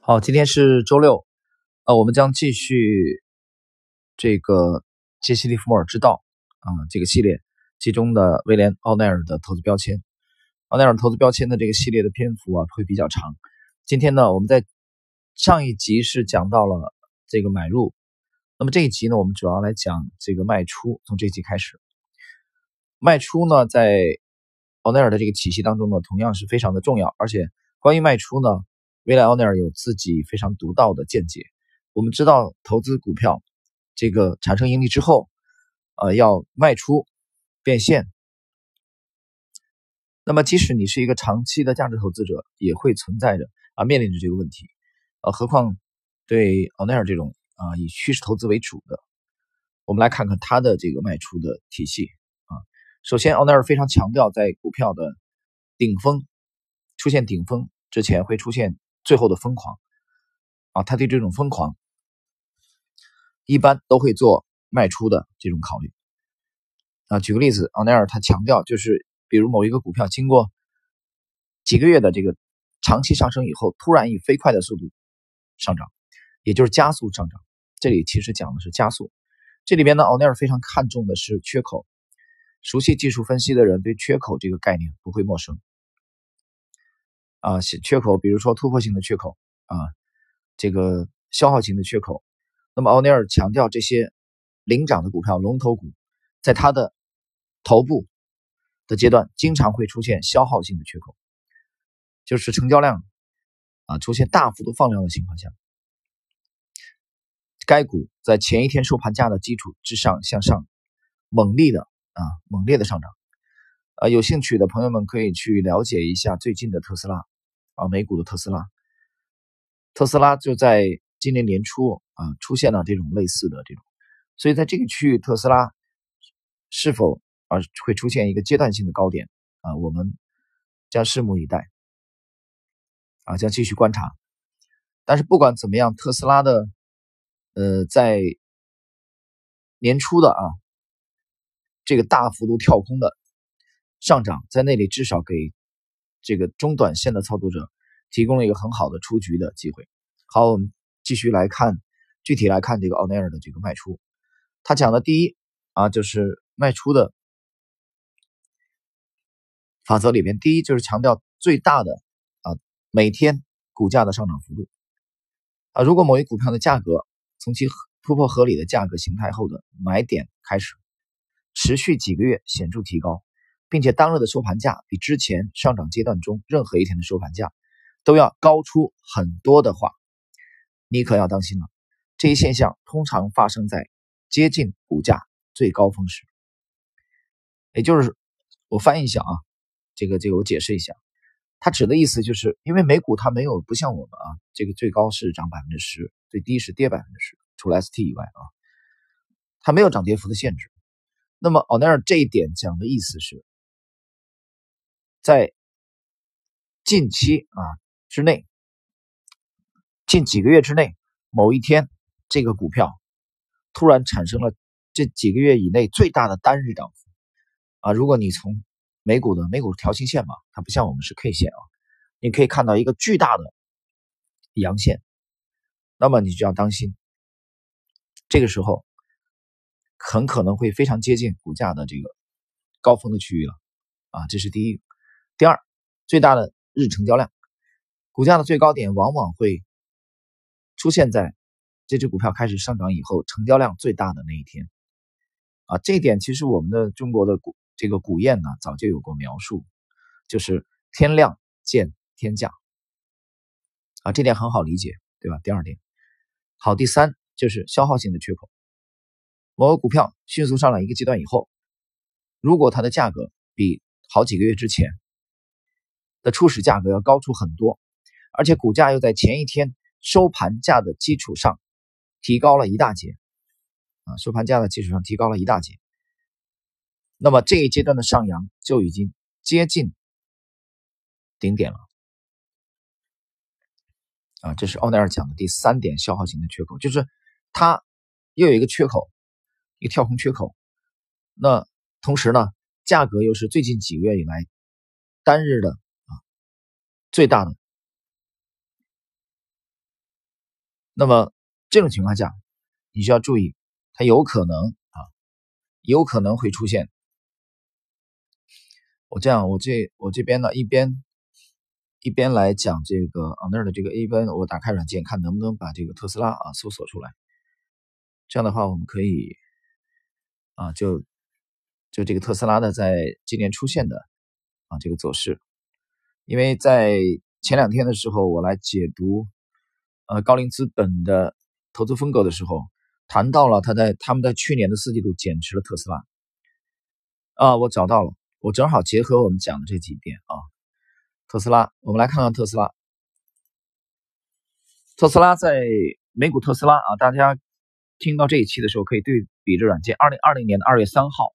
好，今天是周六，呃，我们将继续这个杰西·利弗莫尔之道啊这个系列，其中的威廉·奥奈尔的投资标签，奥奈尔投资标签的这个系列的篇幅啊会比较长。今天呢，我们在上一集是讲到了这个买入，那么这一集呢，我们主要来讲这个卖出。从这集开始，卖出呢，在奥奈尔的这个体系当中呢，同样是非常的重要，而且关于卖出呢。威廉·奥尼尔有自己非常独到的见解。我们知道，投资股票，这个产生盈利之后，呃，要卖出变现。那么，即使你是一个长期的价值投资者，也会存在着啊，面临着这个问题。呃，何况对奥尼尔这种啊以趋势投资为主的，我们来看看他的这个卖出的体系啊。首先，奥尼尔非常强调，在股票的顶峰出现顶峰之前，会出现。最后的疯狂啊，他对这种疯狂一般都会做卖出的这种考虑啊。举个例子，奥奈尔他强调，就是比如某一个股票经过几个月的这个长期上升以后，突然以飞快的速度上涨，也就是加速上涨。这里其实讲的是加速。这里边呢，奥奈尔非常看重的是缺口。熟悉技术分析的人对缺口这个概念不会陌生。啊，缺口，比如说突破性的缺口啊，这个消耗型的缺口。那么奥尼尔强调，这些领涨的股票、龙头股，在它的头部的阶段，经常会出现消耗性的缺口，就是成交量啊出现大幅度放量的情况下，该股在前一天收盘价的基础之上向上猛烈的啊猛烈的上涨。啊，有兴趣的朋友们可以去了解一下最近的特斯拉，啊，美股的特斯拉。特斯拉就在今年年初啊出现了这种类似的这种，所以在这个区域，特斯拉是否啊会出现一个阶段性的高点啊，我们将拭目以待，啊，将继续观察。但是不管怎么样，特斯拉的呃在年初的啊这个大幅度跳空的。上涨在那里至少给这个中短线的操作者提供了一个很好的出局的机会。好，我们继续来看，具体来看这个奥奈尔的这个卖出。他讲的第一啊，就是卖出的法则里边，第一就是强调最大的啊每天股价的上涨幅度啊。如果某一股票的价格从其突破合理的价格形态后的买点开始，持续几个月显著提高。并且当日的收盘价比之前上涨阶段中任何一天的收盘价都要高出很多的话，你可要当心了。这一现象通常发生在接近股价最高峰时，也就是我翻译一下啊，这个这个我解释一下，它指的意思就是因为美股它没有不像我们啊，这个最高是涨百分之十，最低是跌百分之十，除了 ST 以外啊，它没有涨跌幅的限制。那么奥奈尔这一点讲的意思是。在近期啊之内，近几个月之内，某一天，这个股票突然产生了这几个月以内最大的单日涨幅啊！如果你从美股的美股条形线嘛，它不像我们是 K 线啊，你可以看到一个巨大的阳线，那么你就要当心，这个时候很可能会非常接近股价的这个高峰的区域了啊！这是第一。第二，最大的日成交量，股价的最高点往往会出现在这只股票开始上涨以后，成交量最大的那一天。啊，这一点其实我们的中国的古这个古谚呢早就有过描述，就是天量见天价。啊，这点很好理解，对吧？第二点，好，第三就是消耗性的缺口。某个股票迅速上涨一个阶段以后，如果它的价格比好几个月之前。的初始价格要高出很多，而且股价又在前一天收盘价的基础上提高了一大截，啊，收盘价的基础上提高了一大截。那么这一阶段的上扬就已经接近顶点了，啊，这是奥奈尔讲的第三点消耗型的缺口，就是它又有一个缺口，一个跳空缺口。那同时呢，价格又是最近几个月以来单日的。最大的那么这种情况下，你需要注意，它有可能啊，有可能会出现。我这样，我这我这边呢，一边一边来讲这个啊那儿的这个，A 边我打开软件看能不能把这个特斯拉啊搜索出来。这样的话，我们可以啊就就这个特斯拉的在今年出现的啊这个走势，因为在前两天的时候，我来解读呃高瓴资本的投资风格的时候，谈到了他在他们在去年的四季度减持了特斯拉啊，我找到了。我正好结合我们讲的这几点啊，特斯拉，我们来看看特斯拉。特斯拉在美股特斯拉啊，大家听到这一期的时候可以对比着软件。二零二零年的二月三号，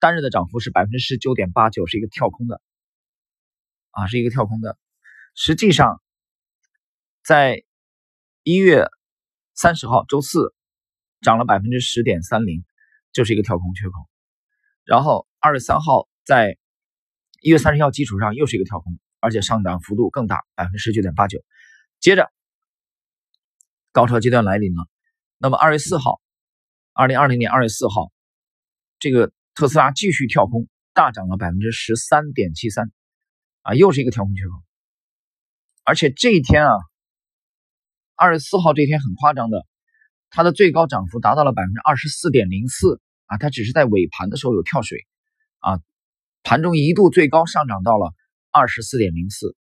单日的涨幅是百分之十九点八九，是一个跳空的啊，是一个跳空的。实际上，在一月三十号周四涨了百分之十点三零，就是一个跳空缺口，然后。二月三号，在一月三十号基础上又是一个跳空，而且上涨幅度更大，百分之十九点八九。接着，高潮阶段来临了。那么二月四号，二零二零年二月四号，这个特斯拉继续跳空，大涨了百分之十三点七三，啊，又是一个调控缺口。而且这一天啊，二月四号这一天很夸张的，它的最高涨幅达到了百分之二十四点零四啊，它只是在尾盘的时候有跳水。啊，盘中一度最高上涨到了二十四点零四，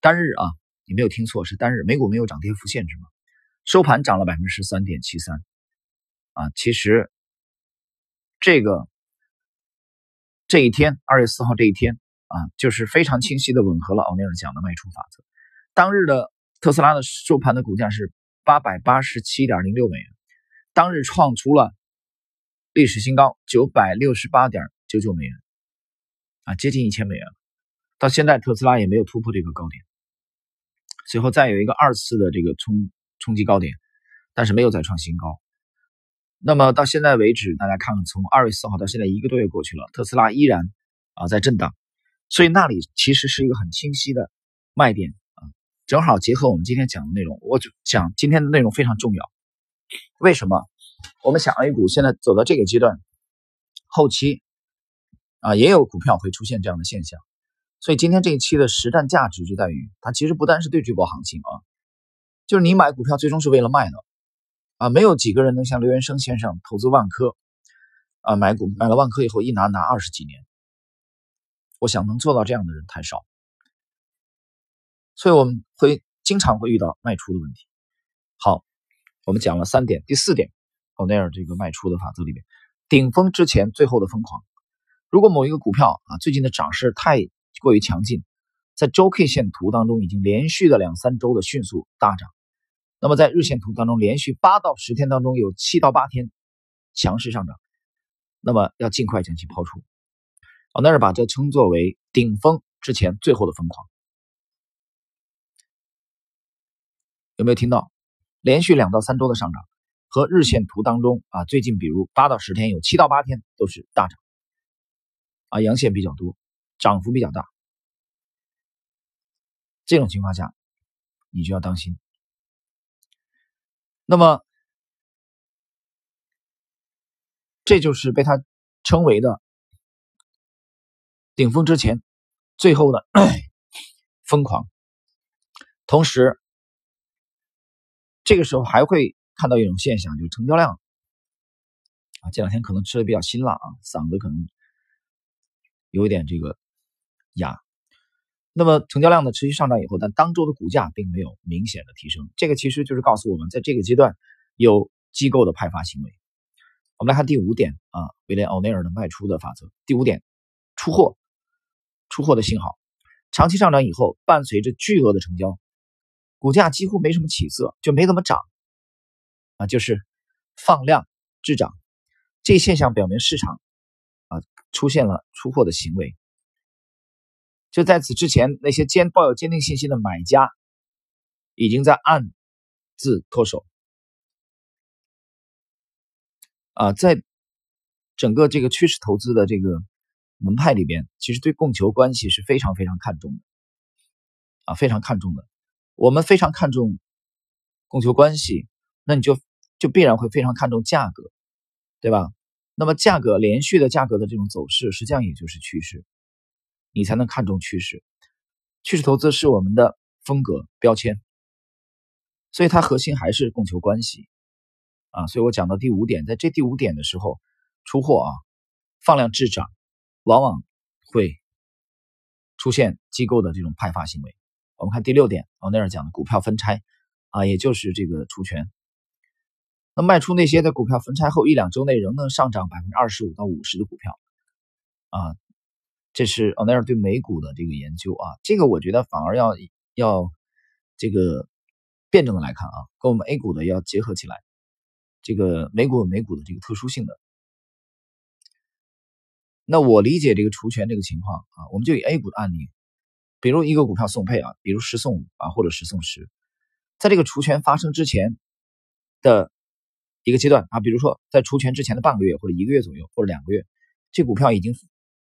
单日啊，你没有听错，是单日，美股没有涨跌幅限制嘛？收盘涨了百分之十三点七三，啊，其实这个这一天，二月四号这一天啊，就是非常清晰的吻合了奥尼尔讲的卖出法则。当日的特斯拉的收盘的股价是八百八十七点零六美元，当日创出了。历史新高九百六十八点九九美元，啊，接近一千美元了。到现在特斯拉也没有突破这个高点，随后再有一个二次的这个冲冲击高点，但是没有再创新高。那么到现在为止，大家看看，从二月四号到现在一个多月过去了，特斯拉依然啊在震荡，所以那里其实是一个很清晰的卖点啊。正好结合我们今天讲的内容，我就讲今天的内容非常重要。为什么？我们想 A 股现在走到这个阶段，后期啊也有股票会出现这样的现象，所以今天这一期的实战价值就在于，它其实不单是对这波行情啊，就是你买股票最终是为了卖的啊，没有几个人能像刘元生先生投资万科啊买股买了万科以后一拿拿二十几年，我想能做到这样的人太少，所以我们会经常会遇到卖出的问题。好，我们讲了三点，第四点。奥尼尔这个卖出的法则里面，顶峰之前最后的疯狂。如果某一个股票啊最近的涨势太过于强劲，在周 K 线图当中已经连续的两三周的迅速大涨，那么在日线图当中连续八到十天当中有七到八天强势上涨，那么要尽快将其抛出。奥尼尔把这称作为顶峰之前最后的疯狂。有没有听到？连续两到三周的上涨。和日线图当中啊，最近比如八到十天有七到八天都是大涨，啊阳线比较多，涨幅比较大，这种情况下你就要当心。那么这就是被他称为的顶峰之前最后的 疯狂，同时这个时候还会。看到一种现象，就是成交量啊，这两天可能吃的比较辛辣啊，嗓子可能有一点这个哑。那么成交量呢持续上涨以后，但当周的股价并没有明显的提升，这个其实就是告诉我们，在这个阶段有机构的派发行为。我们来看第五点啊，威廉奥内尔的卖出的法则。第五点，出货，出货的信号，长期上涨以后，伴随着巨额的成交，股价几乎没什么起色，就没怎么涨。啊，就是放量滞涨，这现象表明市场啊出现了出货的行为。就在此之前，那些坚抱有坚定信心的买家已经在暗自脱手。啊，在整个这个趋势投资的这个门派里边，其实对供求关系是非常非常看重的，啊，非常看重的。我们非常看重供求关系，那你就就必然会非常看重价格，对吧？那么价格连续的价格的这种走势，实际上也就是趋势，你才能看重趋势。趋势投资是我们的风格标签，所以它核心还是供求关系啊。所以我讲到第五点，在这第五点的时候，出货啊，放量滞涨，往往会出现机构的这种派发行为。我们看第六点，奥内尔讲的股票分拆啊，也就是这个除权。那卖出那些在股票分拆后一两周内仍能上涨百分之二十五到五十的股票啊。这是奥奈尔对美股的这个研究啊，这个我觉得反而要要这个辩证的来看啊，跟我们 A 股的要结合起来。这个美股有美股的这个特殊性的。那我理解这个除权这个情况啊，我们就以 A 股的案例，比如一个股票送配啊，比如十送五啊，或者十送十，在这个除权发生之前的一个阶段啊，比如说在除权之前的半个月或者一个月左右或者两个月，这股票已经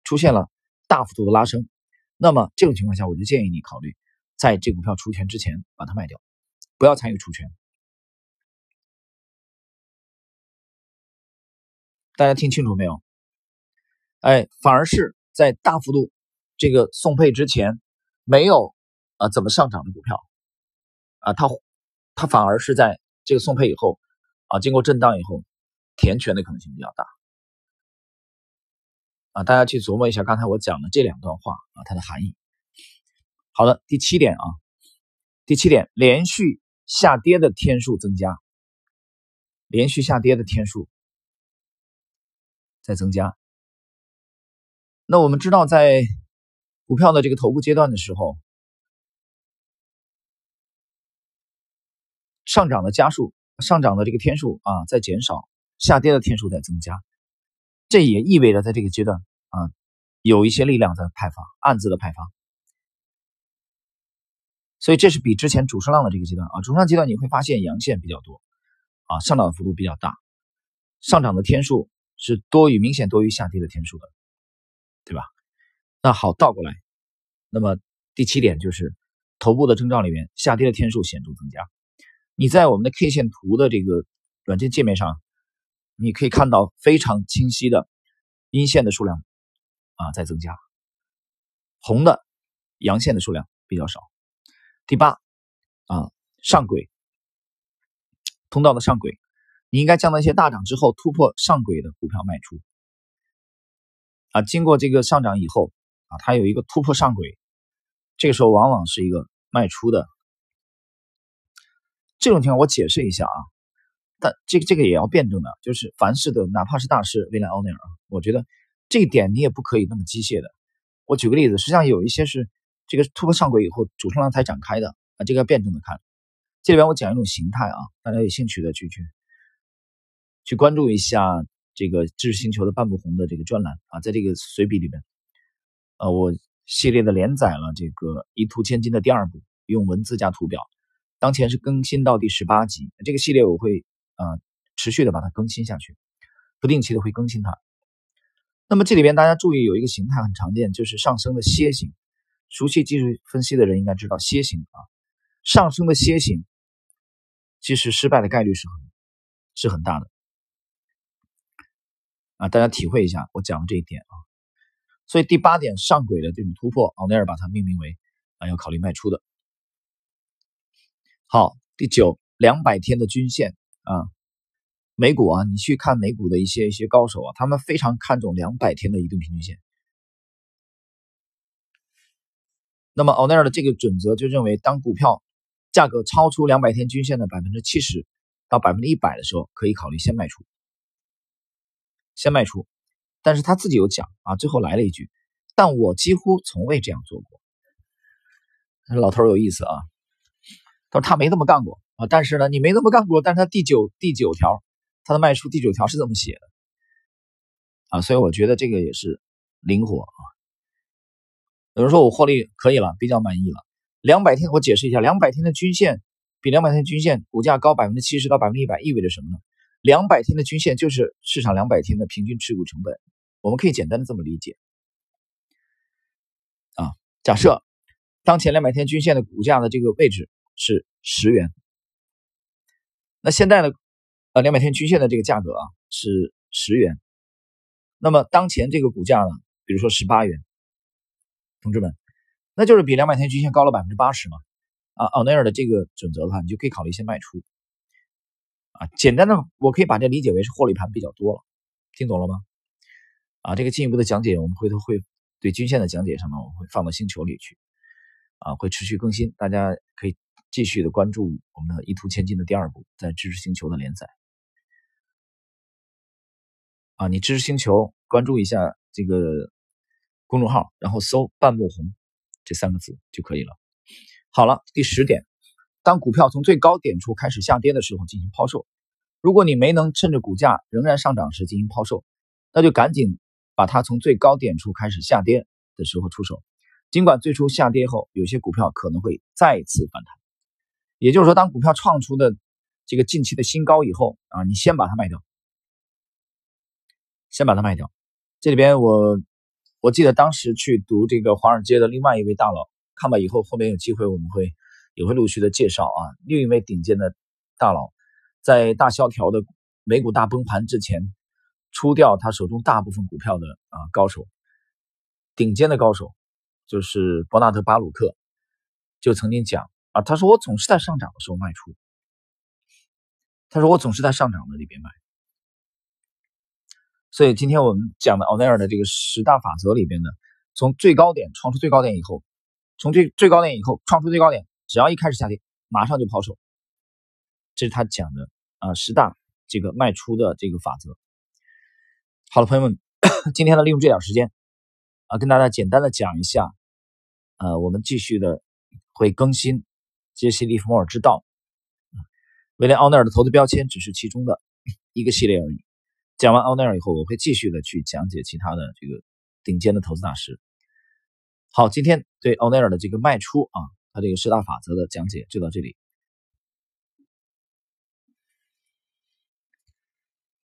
出现了。大幅度的拉升，那么这种情况下，我就建议你考虑在这股票除权之前把它卖掉，不要参与除权。大家听清楚没有？哎，反而是在大幅度这个送配之前，没有啊怎么上涨的股票啊，它它反而是在这个送配以后啊，经过震荡以后填权的可能性比较大。啊，大家去琢磨一下刚才我讲的这两段话啊，它的含义。好的，第七点啊，第七点，连续下跌的天数增加，连续下跌的天数在增加。那我们知道，在股票的这个头部阶段的时候，上涨的加速，上涨的这个天数啊在减少，下跌的天数在增加。这也意味着，在这个阶段啊，有一些力量在派发，暗自的派发。所以这是比之前主升浪的这个阶段啊，主升浪阶段你会发现阳线比较多，啊，上涨的幅度比较大，上涨的天数是多于明显多于下跌的天数的，对吧？那好，倒过来，那么第七点就是头部的征兆里面，下跌的天数显著增加。你在我们的 K 线图的这个软件界面上。你可以看到非常清晰的阴线的数量啊在增加，红的阳线的数量比较少。第八啊上轨通道的上轨，你应该将那些大涨之后突破上轨的股票卖出啊。经过这个上涨以后啊，它有一个突破上轨，这个时候往往是一个卖出的这种情况。我解释一下啊。但这个这个也要辩证的，就是凡事的，哪怕是大师威廉奥尼尔，我觉得这一点你也不可以那么机械的。我举个例子，实际上有一些是这个突破上轨以后主升浪才展开的啊，这个要辩证的看。这里边我讲一种形态啊，大家有兴趣的去去去关注一下这个知识星球的半不红的这个专栏啊，在这个随笔里面，呃，我系列的连载了这个一图千金的第二部，用文字加图表，当前是更新到第十八集，这个系列我会。啊，持续的把它更新下去，不定期的会更新它。那么这里边大家注意，有一个形态很常见，就是上升的楔形。熟悉技术分析的人应该知道，楔形啊，上升的楔形，其实失败的概率是很是很大的。啊，大家体会一下我讲的这一点啊。所以第八点上轨的这种突破，奥内尔把它命名为啊要考虑卖出的。好，第九，两百天的均线。啊，美股啊，你去看美股的一些一些高手啊，他们非常看重两百天的移动平均线。那么奥奈尔的这个准则就认为，当股票价格超出两百天均线的百分之七十到百分之一百的时候，可以考虑先卖出，先卖出。但是他自己有讲啊，最后来了一句：“但我几乎从未这样做过。”老头有意思啊，他说他没这么干过。啊，但是呢，你没这么干过。但是他第九第九条，他的卖出第九条是这么写的啊，所以我觉得这个也是灵活啊。有人说我获利可以了，比较满意了。两百天，我解释一下，两百天的均线比两百天均线股价高百分之七十到百分之一百，意味着什么呢？两百天的均线就是市场两百天的平均持股成本，我们可以简单的这么理解啊。假设当前两百天均线的股价的这个位置是十元。那现在呢，呃，两百天均线的这个价格啊是十元。那么当前这个股价呢，比如说十八元，同志们，那就是比两百天均线高了百分之八十嘛。啊，奥内尔的这个准则的话，你就可以考虑先卖出。啊，简单的我可以把这理解为是获利盘比较多了，听懂了吗？啊，这个进一步的讲解，我们回头会对均线的讲解上呢，我会放到星球里去。啊，会持续更新，大家可以继续的关注我们的一图千金的第二部在知识星球的连载。啊，你知识星球关注一下这个公众号，然后搜“半木红”这三个字就可以了。好了，第十点，当股票从最高点处开始下跌的时候进行抛售。如果你没能趁着股价仍然上涨时进行抛售，那就赶紧把它从最高点处开始下跌的时候出手。尽管最初下跌后，有些股票可能会再次反弹，也就是说，当股票创出的这个近期的新高以后啊，你先把它卖掉。先把它卖掉。这里边我我记得当时去读这个华尔街的另外一位大佬，看吧，以后后面有机会我们会也会陆续的介绍啊。另一位顶尖的大佬，在大萧条的美股大崩盘之前，出掉他手中大部分股票的啊高手，顶尖的高手就是伯纳德巴鲁克，就曾经讲啊，他说我总是在上涨的时候卖出，他说我总是在上涨的里边买。所以今天我们讲的奥奈尔的这个十大法则里边呢，从最高点创出最高点以后，从最最高点以后创出最高点，只要一开始下跌，马上就抛售。这是他讲的啊十大这个卖出的这个法则。好了，朋友们，今天呢利用这点时间啊，跟大家简单的讲一下，呃，我们继续的会更新杰西·利弗莫尔之道，威廉·奥奈尔的投资标签只是其中的一个系列而已。讲完奥奈尔以后，我会继续的去讲解其他的这个顶尖的投资大师。好，今天对奥奈尔的这个卖出啊，他这个十大法则的讲解就到这里。